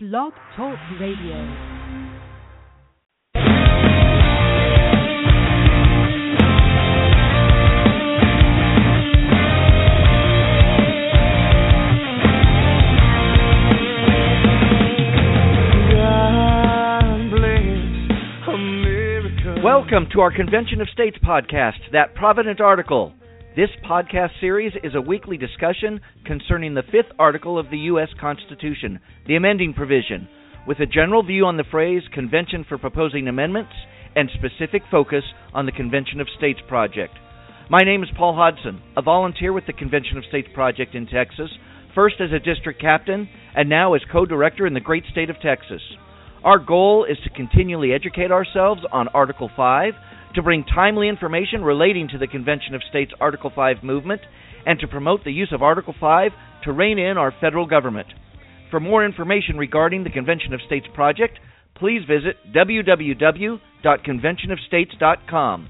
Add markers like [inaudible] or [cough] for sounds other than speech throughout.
Blog Talk Radio. Welcome to our Convention of States podcast, That Provident Article. This podcast series is a weekly discussion concerning the fifth article of the U.S. Constitution, the amending provision, with a general view on the phrase Convention for Proposing Amendments and specific focus on the Convention of States project. My name is Paul Hodson, a volunteer with the Convention of States project in Texas, first as a district captain and now as co director in the great state of Texas. Our goal is to continually educate ourselves on Article 5 to bring timely information relating to the Convention of States Article 5 movement, and to promote the use of Article 5 to rein in our federal government. For more information regarding the Convention of States project, please visit www.conventionofstates.com.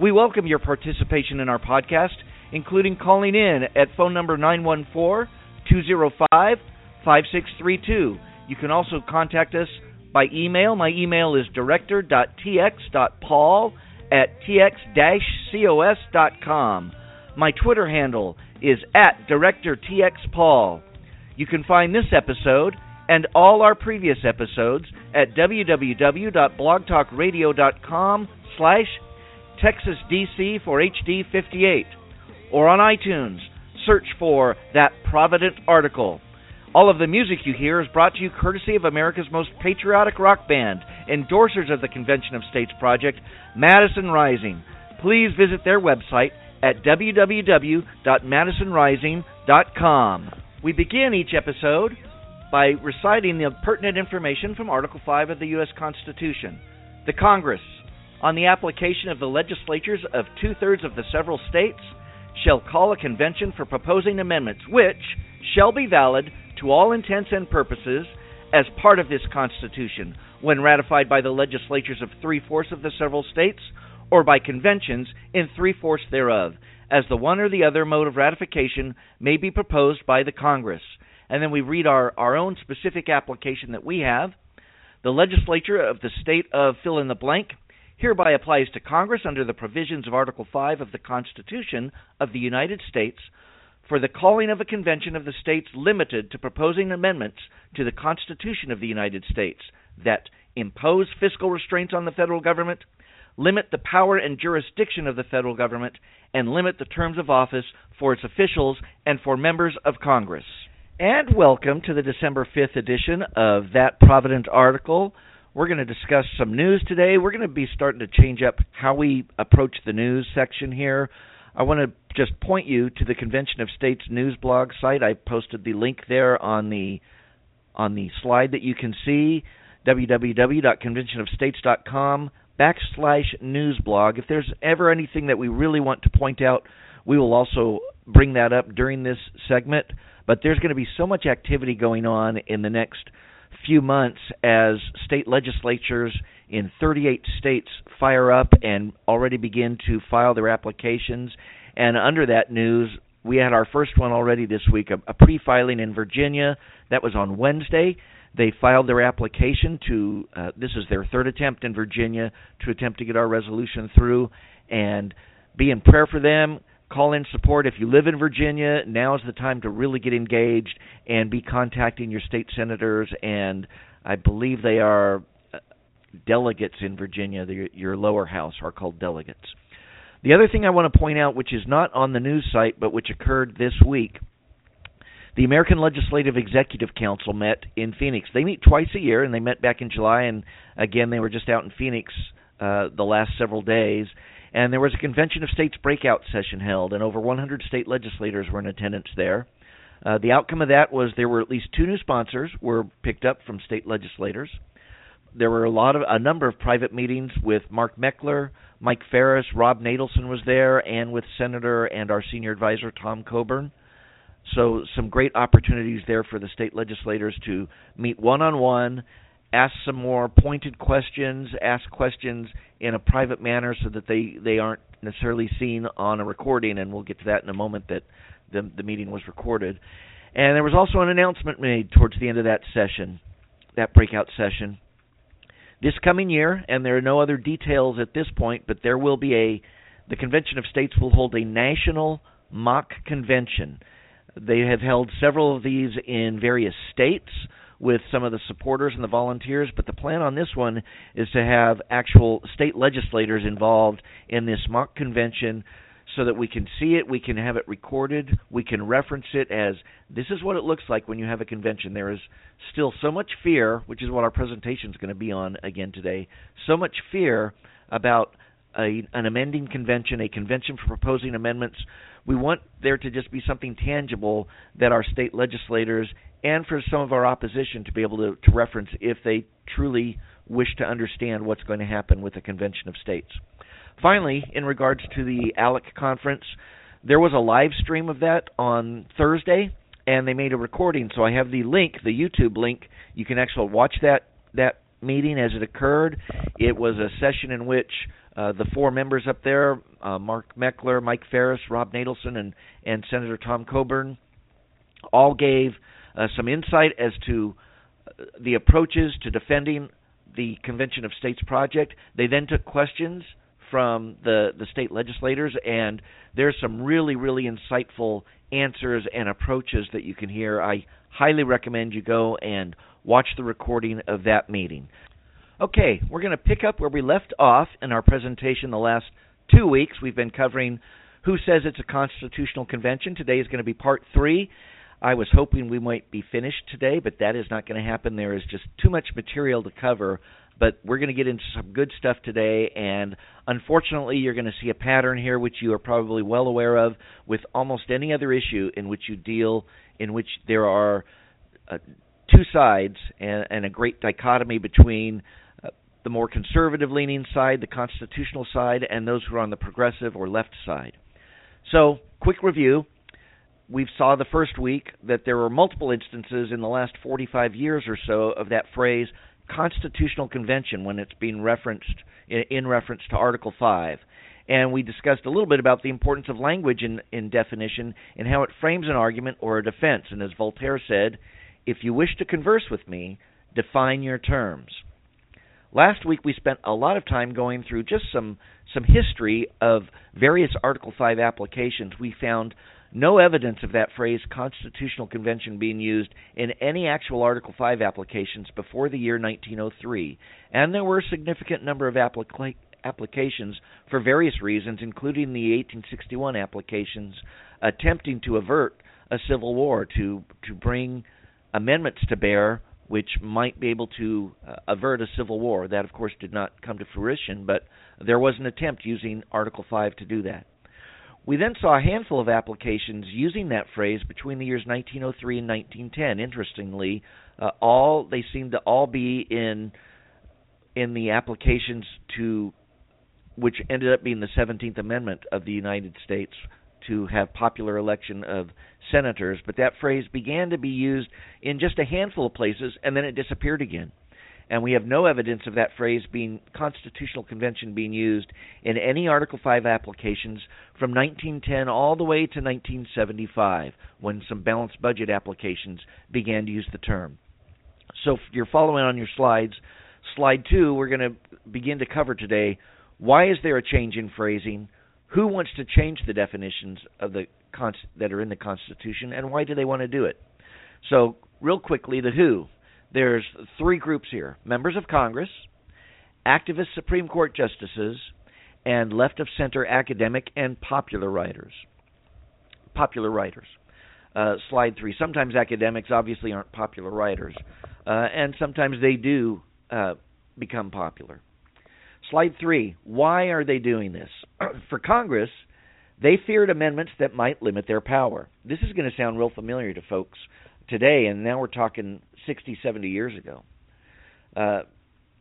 We welcome your participation in our podcast, including calling in at phone number 914 205 5632. You can also contact us by email. My email is director.tx.paul at tx-cos.com. My Twitter handle is at directortxpaul. You can find this episode and all our previous episodes at www.blogtalkradio.com slash TexasDC for HD58 or on iTunes. Search for That Provident Article. All of the music you hear is brought to you courtesy of America's most patriotic rock band, endorsers of the Convention of States Project, Madison Rising. Please visit their website at www.madisonrising.com. We begin each episode by reciting the pertinent information from Article 5 of the U.S. Constitution. The Congress, on the application of the legislatures of two thirds of the several states, shall call a convention for proposing amendments which shall be valid to all intents and purposes as part of this Constitution when ratified by the legislatures of three fourths of the several states or by conventions in three fourths thereof, as the one or the other mode of ratification may be proposed by the Congress. And then we read our, our own specific application that we have. The legislature of the state of fill in the blank hereby applies to Congress under the provisions of Article 5 of the Constitution of the United States for the calling of a convention of the states limited to proposing amendments to the Constitution of the United States that impose fiscal restraints on the federal government, limit the power and jurisdiction of the federal government, and limit the terms of office for its officials and for members of Congress. And welcome to the December 5th edition of That Provident Article. We're going to discuss some news today. We're going to be starting to change up how we approach the news section here. I want to just point you to the Convention of States news blog site. I posted the link there on the on the slide that you can see www.conventionofstates.com backslash news blog. If there's ever anything that we really want to point out, we will also bring that up during this segment. But there's going to be so much activity going on in the next few months as state legislatures in 38 states fire up and already begin to file their applications. And under that news, we had our first one already this week, a, a pre filing in Virginia. That was on Wednesday. They filed their application to, uh, this is their third attempt in Virginia to attempt to get our resolution through. And be in prayer for them. Call in support. If you live in Virginia, now is the time to really get engaged and be contacting your state senators. And I believe they are delegates in Virginia. Your lower house are called delegates. The other thing I want to point out, which is not on the news site but which occurred this week, the American Legislative Executive Council met in Phoenix. They meet twice a year, and they met back in July, and again they were just out in Phoenix uh, the last several days. And there was a convention of states breakout session held, and over 100 state legislators were in attendance there. Uh, the outcome of that was there were at least two new sponsors were picked up from state legislators there were a lot of a number of private meetings with Mark Meckler, Mike Farris, Rob Natelson was there, and with Senator and our senior advisor Tom Coburn. So some great opportunities there for the state legislators to meet one on one, ask some more pointed questions, ask questions in a private manner so that they, they aren't necessarily seen on a recording, and we'll get to that in a moment that the, the meeting was recorded. And there was also an announcement made towards the end of that session that breakout session. This coming year, and there are no other details at this point, but there will be a the Convention of States will hold a national mock convention. They have held several of these in various states with some of the supporters and the volunteers, but the plan on this one is to have actual state legislators involved in this mock convention so that we can see it, we can have it recorded, we can reference it as this is what it looks like when you have a convention. There is still so much fear, which is what our presentation is going to be on again today, so much fear about a, an amending convention, a convention for proposing amendments. We want there to just be something tangible that our state legislators and for some of our opposition to be able to, to reference if they truly wish to understand what's going to happen with the Convention of States. Finally, in regards to the ALEC conference, there was a live stream of that on Thursday, and they made a recording. So I have the link, the YouTube link. You can actually watch that that meeting as it occurred. It was a session in which uh, the four members up there, uh, Mark Meckler, Mike Farris, Rob Natelson, and and Senator Tom Coburn, all gave uh, some insight as to uh, the approaches to defending the Convention of States project. They then took questions from the the state legislators, and there's some really really insightful answers and approaches that you can hear. I highly recommend you go and watch the recording of that meeting. Okay, we're going to pick up where we left off in our presentation the last two weeks. We've been covering who says it's a constitutional convention. Today is going to be part three. I was hoping we might be finished today, but that is not going to happen. There is just too much material to cover. But we're going to get into some good stuff today, and unfortunately, you're going to see a pattern here, which you are probably well aware of, with almost any other issue in which you deal, in which there are uh, two sides and, and, a great dichotomy between the more conservative leaning side, the constitutional side, and those who are on the progressive or left side. So, quick review. We saw the first week that there were multiple instances in the last 45 years or so of that phrase constitutional convention when it's being referenced in reference to article 5 and we discussed a little bit about the importance of language in, in definition and how it frames an argument or a defense. And as voltaire said if you wish to converse with me define your terms last week we spent a lot of time going through just some some history of various article 5 applications. We found no evidence of that phrase constitutional convention being used in any actual Article 5 applications before the year 1903, and there were a significant number of applica- applications for various reasons, including the 1861 applications attempting to avert a civil war, to, to bring amendments to bear which might be able to uh, avert a civil war. That, of course, did not come to fruition, but there was an attempt using Article 5 to do that. We then saw a handful of applications using that phrase between the years 1903 and 1910. Interestingly, uh, all they seem to all be in in the applications to which ended up being the 17th Amendment of the United States to have popular election of senators, but that phrase began to be used in just a handful of places and then it disappeared again and we have no evidence of that phrase being constitutional convention being used in any Article 5 applications from 1910 all the way to 1975 when some balanced budget applications began to use the term. So if you're following on your slides, slide 2 we're going to begin to cover today why is there a change in phrasing? Who wants to change the definitions of the that are in the Constitution and why do they want to do it? So, real quickly, the who there's three groups here members of Congress, activist Supreme Court justices, and left of center academic and popular writers. Popular writers. Uh, slide three. Sometimes academics obviously aren't popular writers, uh, and sometimes they do uh, become popular. Slide three. Why are they doing this? [clears throat] For Congress, they feared amendments that might limit their power. This is going to sound real familiar to folks today, and now we're talking 60, 70 years ago. Uh,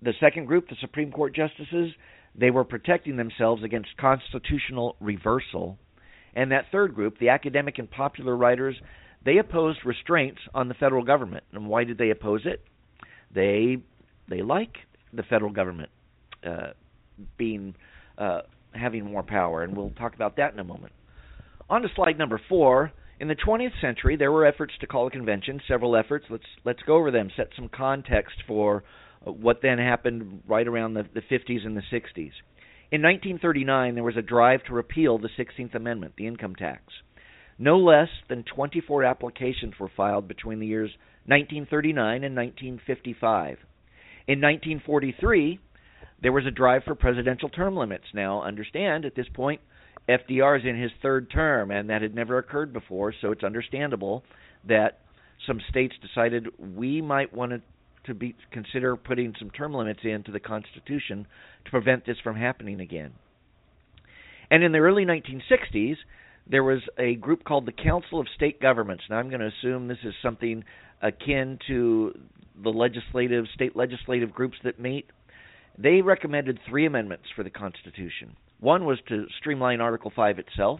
the second group, the Supreme Court justices, they were protecting themselves against constitutional reversal. And that third group, the academic and popular writers, they opposed restraints on the federal government. And why did they oppose it? They they like the federal government uh, being uh, having more power, and we'll talk about that in a moment. On to slide number four In the 20th century, there were efforts to call a convention, several efforts. Let's let's go over them, set some context for uh, what then happened right around the, the 50s and the 60s. In 1939, there was a drive to repeal the 16th Amendment, the income tax. No less than 24 applications were filed between the years 1939 and 1955. In 1943, there was a drive for presidential term limits. Now, understand at this point, FDR is in his third term, and that had never occurred before, so it's understandable that some states decided we might want to, be consider putting some term limits into the Constitution to prevent this from happening again. And in the early 1960s, there was a group called the Council of State Governments. Now, I'm going to assume this is something akin to the legislative, state legislative groups that meet. They recommended three amendments for the Constitution. One was to streamline Article 5 itself,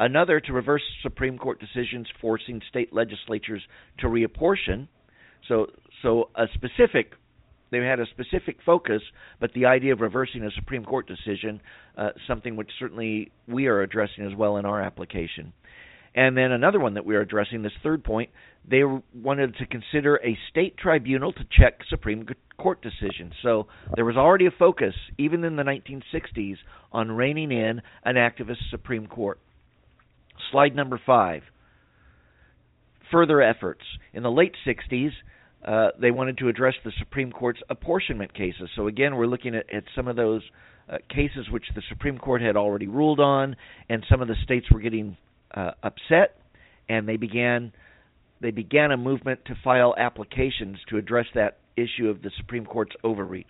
another to reverse Supreme Court decisions forcing state legislatures to reapportion. So, so a specific they had a specific focus, but the idea of reversing a Supreme Court decision, uh, something which certainly we are addressing as well in our application. And then another one that we are addressing, this third point, they wanted to consider a state tribunal to check Supreme Court decisions. So there was already a focus, even in the 1960s, on reining in an activist Supreme Court. Slide number five. Further efforts. In the late 60s, uh, they wanted to address the Supreme Court's apportionment cases. So again, we're looking at, at some of those uh, cases which the Supreme Court had already ruled on, and some of the states were getting uh, upset, and they began they began a movement to file applications to address that issue of the Supreme Court's overreach.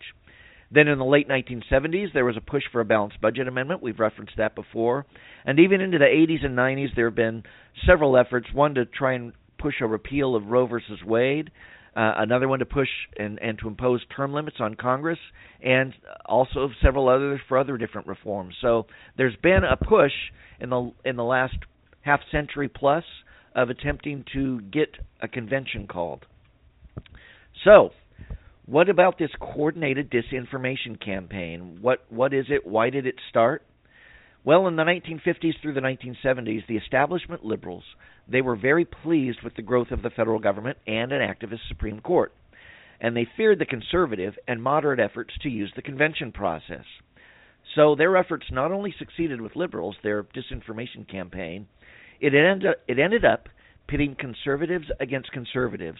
Then in the late 1970s, there was a push for a balanced budget amendment. We've referenced that before. And even into the 80s and 90s, there have been several efforts. One to try and push a repeal of Roe versus Wade, uh, another one to push and, and to impose term limits on Congress, and also several others for other different reforms. So there's been a push in the in the last half century plus of attempting to get a convention called. So, what about this coordinated disinformation campaign? What what is it? Why did it start? Well, in the 1950s through the 1970s, the establishment liberals, they were very pleased with the growth of the federal government and an activist Supreme Court, and they feared the conservative and moderate efforts to use the convention process. So their efforts not only succeeded with liberals, their disinformation campaign, it ended up, it ended up pitting conservatives against conservatives,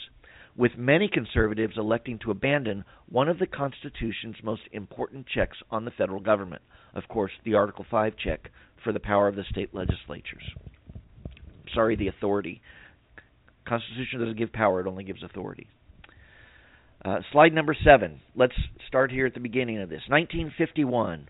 with many conservatives electing to abandon one of the Constitution's most important checks on the federal government. Of course, the Article 5 check for the power of the state legislatures. Sorry, the authority. Constitution doesn't give power, it only gives authority. Uh, slide number seven. Let's start here at the beginning of this. 1951.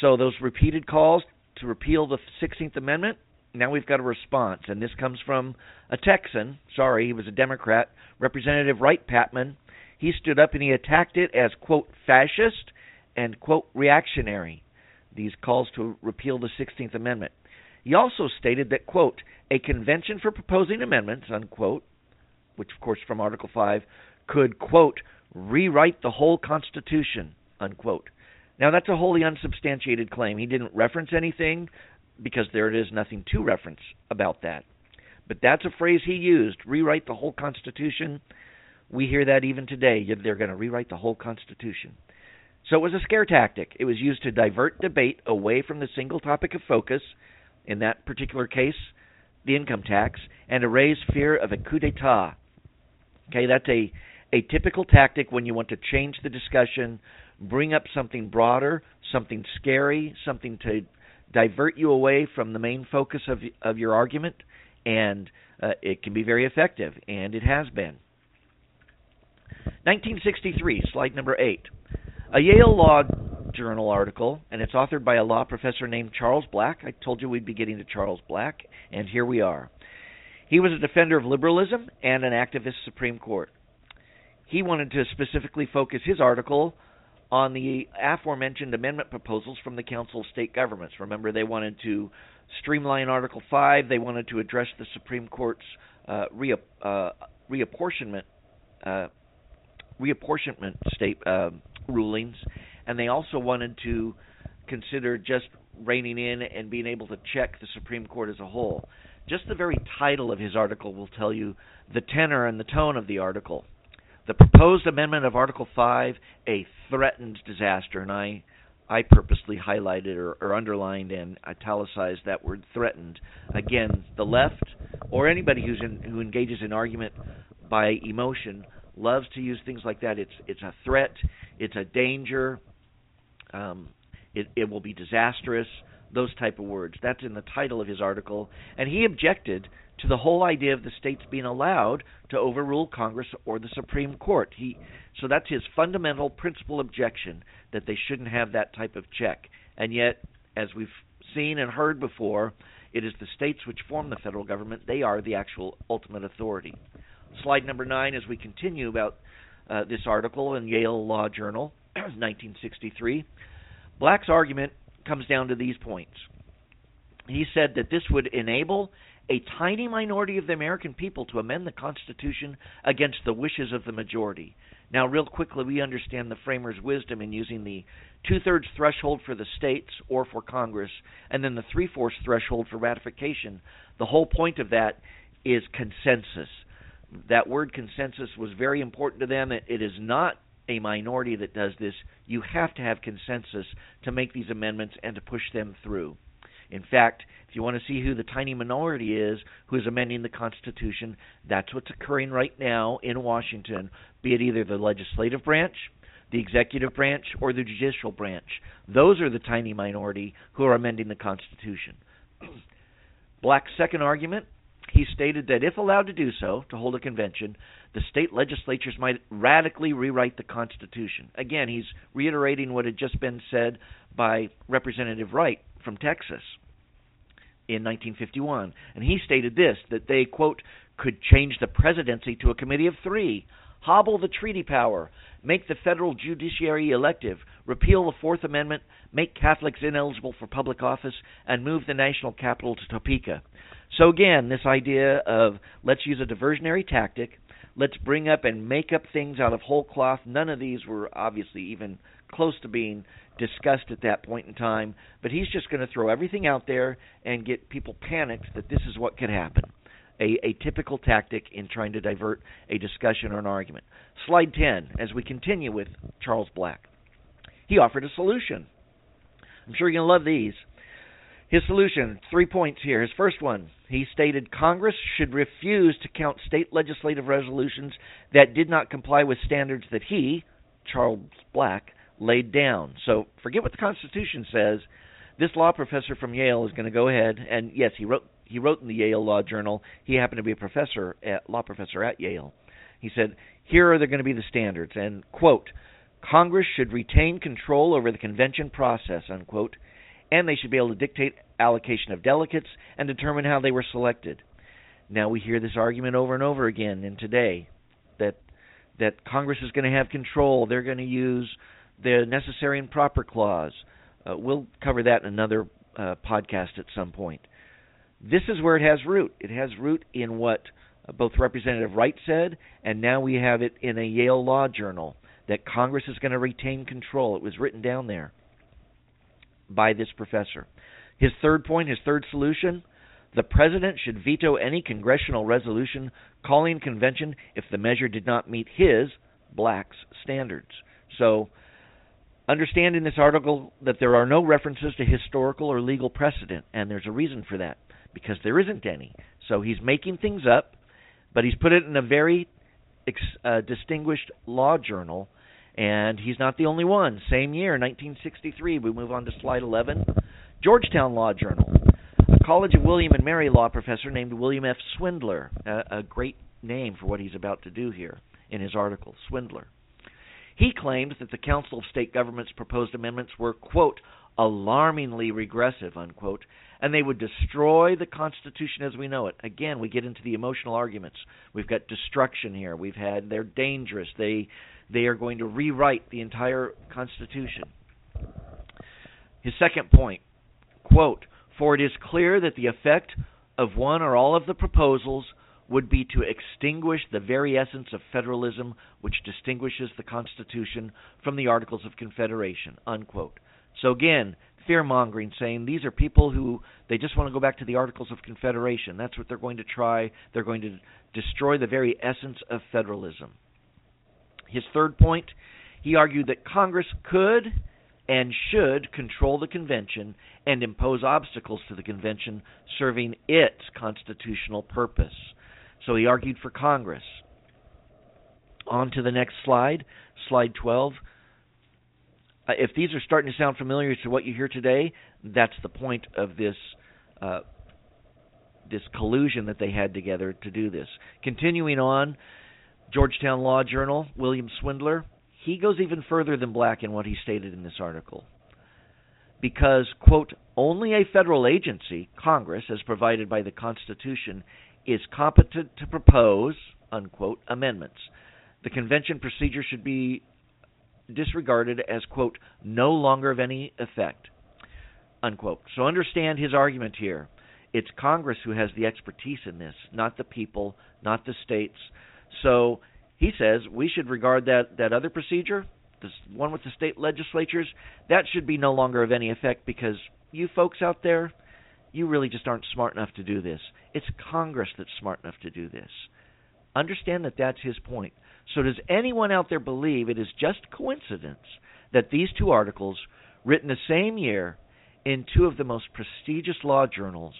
So those repeated calls to repeal the 16th Amendment now we've got a response, and this comes from a Texan. Sorry, he was a Democrat, Representative Wright Patman. He stood up and he attacked it as quote fascist and quote reactionary. These calls to repeal the 16th Amendment. He also stated that quote a convention for proposing amendments unquote, which of course from Article 5 could quote rewrite the whole Constitution unquote. Now that's a wholly unsubstantiated claim. He didn't reference anything because there is nothing to reference about that. But that's a phrase he used rewrite the whole Constitution. We hear that even today. They're going to rewrite the whole Constitution. So it was a scare tactic. It was used to divert debate away from the single topic of focus, in that particular case, the income tax, and to raise fear of a coup d'etat. Okay, that's a, a typical tactic when you want to change the discussion, bring up something broader, something scary, something to divert you away from the main focus of of your argument, and uh, it can be very effective, and it has been. 1963, slide number eight, a Yale Law Journal article, and it's authored by a law professor named Charles Black. I told you we'd be getting to Charles Black, and here we are. He was a defender of liberalism and an activist Supreme Court. He wanted to specifically focus his article on the aforementioned amendment proposals from the Council of State Governments. Remember, they wanted to streamline Article 5, they wanted to address the Supreme Court's uh, uh, reapportionment uh, reapportionment state uh, rulings, and they also wanted to consider just reining in and being able to check the Supreme Court as a whole. Just the very title of his article will tell you the tenor and the tone of the article. The proposed amendment of Article 5, a threatened disaster, and I I purposely highlighted or, or, underlined and italicized that word threatened. Again, the left or anybody who's in, who engages in argument by emotion loves to use things like that. It's it's a threat, it's a danger, um, it, it will be disastrous. Those type of words. That's in the title of his article, and he objected to the whole idea of the states being allowed to overrule Congress or the Supreme Court. He so that's his fundamental principal objection that they shouldn't have that type of check. And yet, as we've seen and heard before, it is the states which form the federal government. They are the actual ultimate authority. Slide number nine, as we continue about uh, this article in Yale Law Journal, [clears throat] 1963, Black's argument comes down to these points. He said that this would enable a tiny minority of the American people to amend the Constitution against the wishes of the majority. Now, real quickly, we understand the framers' wisdom in using the two thirds threshold for the states or for Congress, and then the three fourths threshold for ratification. The whole point of that is consensus. That word consensus was very important to them. it, it is not a minority that does this. You have to have consensus to make these amendments and to push them through. In fact, if you want to see who the tiny minority is who is amending the Constitution, that's what's occurring right now in Washington, be it either the legislative branch, the executive branch, or the judicial branch. Those are the tiny minority who are amending the Constitution. [clears throat] Black's second argument he stated that if allowed to do so, to hold a convention, the state legislatures might radically rewrite the Constitution. Again, he's reiterating what had just been said by Representative Wright from Texas in 1951. And he stated this that they, quote, could change the presidency to a committee of three, hobble the treaty power, make the federal judiciary elective, repeal the Fourth Amendment, make Catholics ineligible for public office, and move the national capital to Topeka. So, again, this idea of let's use a diversionary tactic, let's bring up and make up things out of whole cloth. None of these were obviously even close to being discussed at that point in time, but he's just going to throw everything out there and get people panicked that this is what could happen. A, a typical tactic in trying to divert a discussion or an argument. Slide 10, as we continue with Charles Black. He offered a solution. I'm sure you're going to love these. His solution, three points here. His first one, he stated Congress should refuse to count state legislative resolutions that did not comply with standards that he, Charles Black, laid down. So forget what the Constitution says. This law professor from Yale is going to go ahead and yes, he wrote he wrote in the Yale Law Journal. He happened to be a professor, at, law professor at Yale. He said, "Here are going to be the standards." And quote, "Congress should retain control over the convention process." Unquote, and they should be able to dictate allocation of delegates and determine how they were selected. Now we hear this argument over and over again in today that that Congress is going to have control. They're going to use the necessary and proper clause. Uh, we'll cover that in another uh, podcast at some point. This is where it has root. It has root in what both Representative Wright said, and now we have it in a Yale Law Journal that Congress is going to retain control. It was written down there by this professor. His third point, his third solution the president should veto any congressional resolution calling convention if the measure did not meet his, Black's, standards. So Understand in this article that there are no references to historical or legal precedent, and there's a reason for that, because there isn't any. So he's making things up, but he's put it in a very uh, distinguished law journal, and he's not the only one. Same year, 1963, we move on to slide 11, Georgetown Law Journal. A College of William and Mary law professor named William F. Swindler, a, a great name for what he's about to do here in his article, Swindler. He claims that the Council of State Governments' proposed amendments were, quote, alarmingly regressive, unquote, and they would destroy the Constitution as we know it. Again, we get into the emotional arguments. We've got destruction here. We've had they're dangerous. They they are going to rewrite the entire Constitution. His second point, quote, for it is clear that the effect of one or all of the proposals would be to extinguish the very essence of federalism which distinguishes the Constitution from the Articles of Confederation. Unquote. So again, fear mongering, saying these are people who they just want to go back to the Articles of Confederation. That's what they're going to try. They're going to destroy the very essence of federalism. His third point, he argued that Congress could and should control the convention and impose obstacles to the convention serving its constitutional purpose. So he argued for Congress. On to the next slide, slide 12. Uh, if these are starting to sound familiar to what you hear today, that's the point of this uh, this collusion that they had together to do this. Continuing on, Georgetown Law Journal, William Swindler, he goes even further than Black in what he stated in this article. Because, quote, only a federal agency, Congress, as provided by the Constitution, is competent to propose, unquote, amendments. The convention procedure should be disregarded as, quote, no longer of any effect, unquote. So understand his argument here. It's Congress who has the expertise in this, not the people, not the states. So he says we should regard that, that other procedure, the one with the state legislatures, that should be no longer of any effect because you folks out there, you really just aren't smart enough to do this. It's Congress that's smart enough to do this. Understand that that's his point. So, does anyone out there believe it is just coincidence that these two articles, written the same year in two of the most prestigious law journals,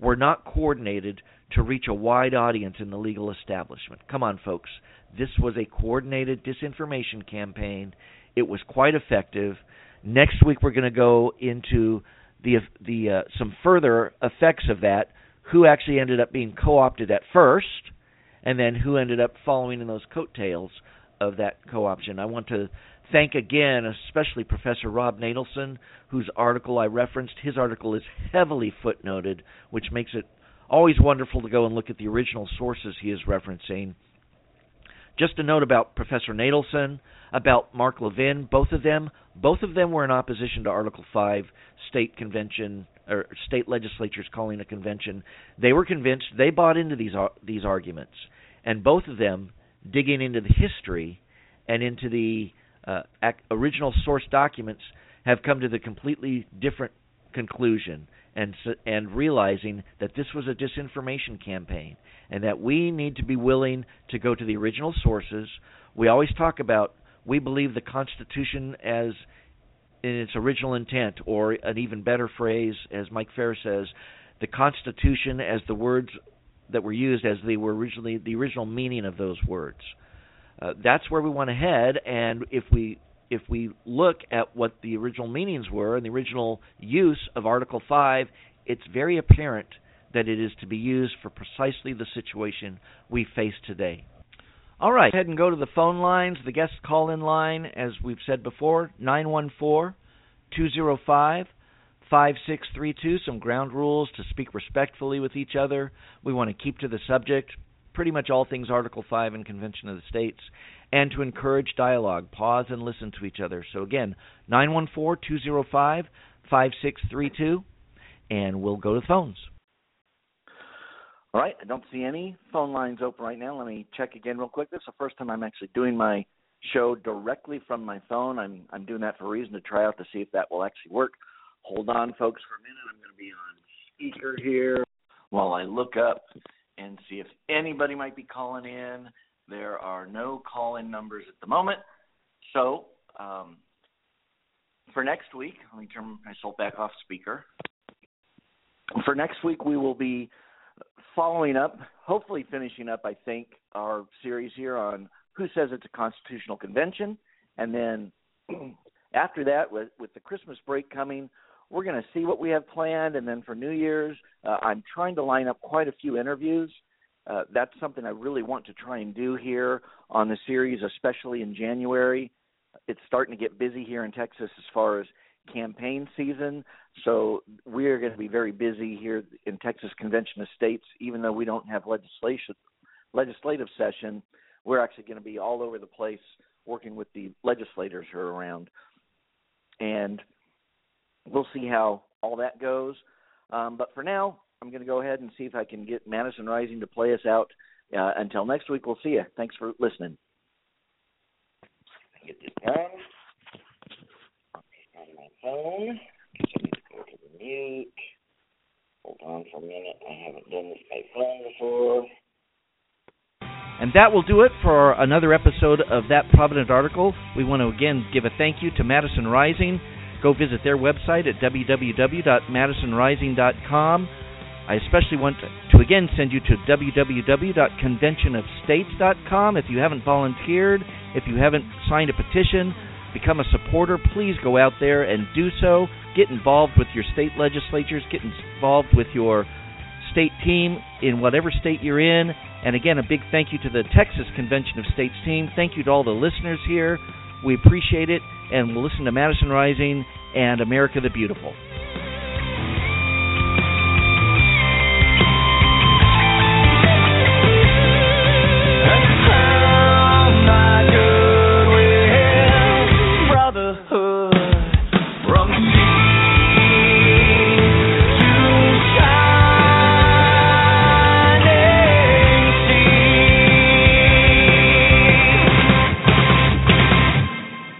were not coordinated to reach a wide audience in the legal establishment? Come on, folks. This was a coordinated disinformation campaign. It was quite effective. Next week, we're going to go into the the uh, some further effects of that. Who actually ended up being co-opted at first? and then who ended up following in those coattails of that co-option. I want to thank again, especially Professor Rob Natelson, whose article I referenced. His article is heavily footnoted, which makes it always wonderful to go and look at the original sources he is referencing. Just a note about Professor Natelson, about Mark Levin, both of them, both of them were in opposition to Article 5 state convention or state legislatures calling a convention. They were convinced, they bought into these these arguments and both of them digging into the history and into the uh, original source documents have come to the completely different conclusion and and realizing that this was a disinformation campaign and that we need to be willing to go to the original sources. We always talk about we believe the Constitution as in its original intent, or an even better phrase, as Mike Farris says, the Constitution as the words that were used as they were originally the original meaning of those words. Uh, that's where we want to head, and if we if we look at what the original meanings were and the original use of Article Five, it's very apparent that it is to be used for precisely the situation we face today. All right, go ahead and go to the phone lines, the guest call in line, as we've said before, 914 205 5632, some ground rules to speak respectfully with each other. We want to keep to the subject, pretty much all things Article 5 and Convention of the States, and to encourage dialogue. Pause and listen to each other. So again, 914 205 5632, and we'll go to the phones. All right, I don't see any phone lines open right now. Let me check again real quick. This is the first time I'm actually doing my show directly from my phone. I'm I'm doing that for a reason to try out to see if that will actually work. Hold on, folks, for a minute. I'm going to be on speaker here while I look up and see if anybody might be calling in. There are no call in numbers at the moment. So, um, for next week, let me turn myself back off speaker. For next week, we will be following up, hopefully finishing up, I think, our series here on who says it's a constitutional convention. And then [clears throat] after that, with, with the Christmas break coming, we're going to see what we have planned, and then for New Year's, uh, I'm trying to line up quite a few interviews. Uh, that's something I really want to try and do here on the series, especially in January. It's starting to get busy here in Texas as far as campaign season, so we are going to be very busy here in Texas Convention of States. Even though we don't have legislation legislative session, we're actually going to be all over the place working with the legislators who are around. And we'll see how all that goes. Um, but for now, I'm going to go ahead and see if I can get Madison Rising to play us out. Uh, until next week, we'll see you. Thanks for listening. Get this done. On my phone. I need to go to the mute. Hold on for a minute. I haven't done this by phone before. And that will do it for another episode of That Provident Article. We want to again give a thank you to Madison Rising. Go visit their website at www.madisonrising.com. I especially want to again send you to www.conventionofstates.com. If you haven't volunteered, if you haven't signed a petition, become a supporter, please go out there and do so. Get involved with your state legislatures, get involved with your state team in whatever state you're in. And again, a big thank you to the Texas Convention of States team. Thank you to all the listeners here. We appreciate it, and we'll listen to Madison Rising and America the Beautiful.